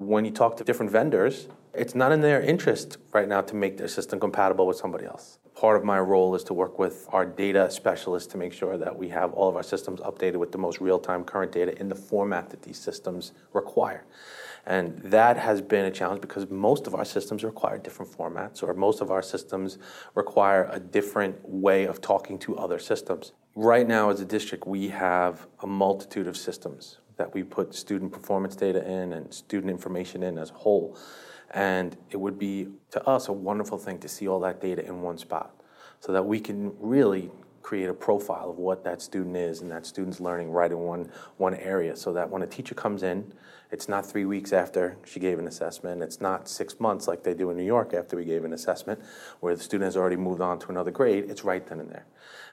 When you talk to different vendors, it's not in their interest right now to make their system compatible with somebody else. Part of my role is to work with our data specialists to make sure that we have all of our systems updated with the most real time current data in the format that these systems require. And that has been a challenge because most of our systems require different formats, or most of our systems require a different way of talking to other systems. Right now, as a district, we have a multitude of systems that we put student performance data in and student information in as a whole. And it would be, to us, a wonderful thing to see all that data in one spot so that we can really create a profile of what that student is and that student's learning right in one, one area so that when a teacher comes in, it's not three weeks after she gave an assessment. It's not six months like they do in New York after we gave an assessment, where the student has already moved on to another grade. It's right then and there.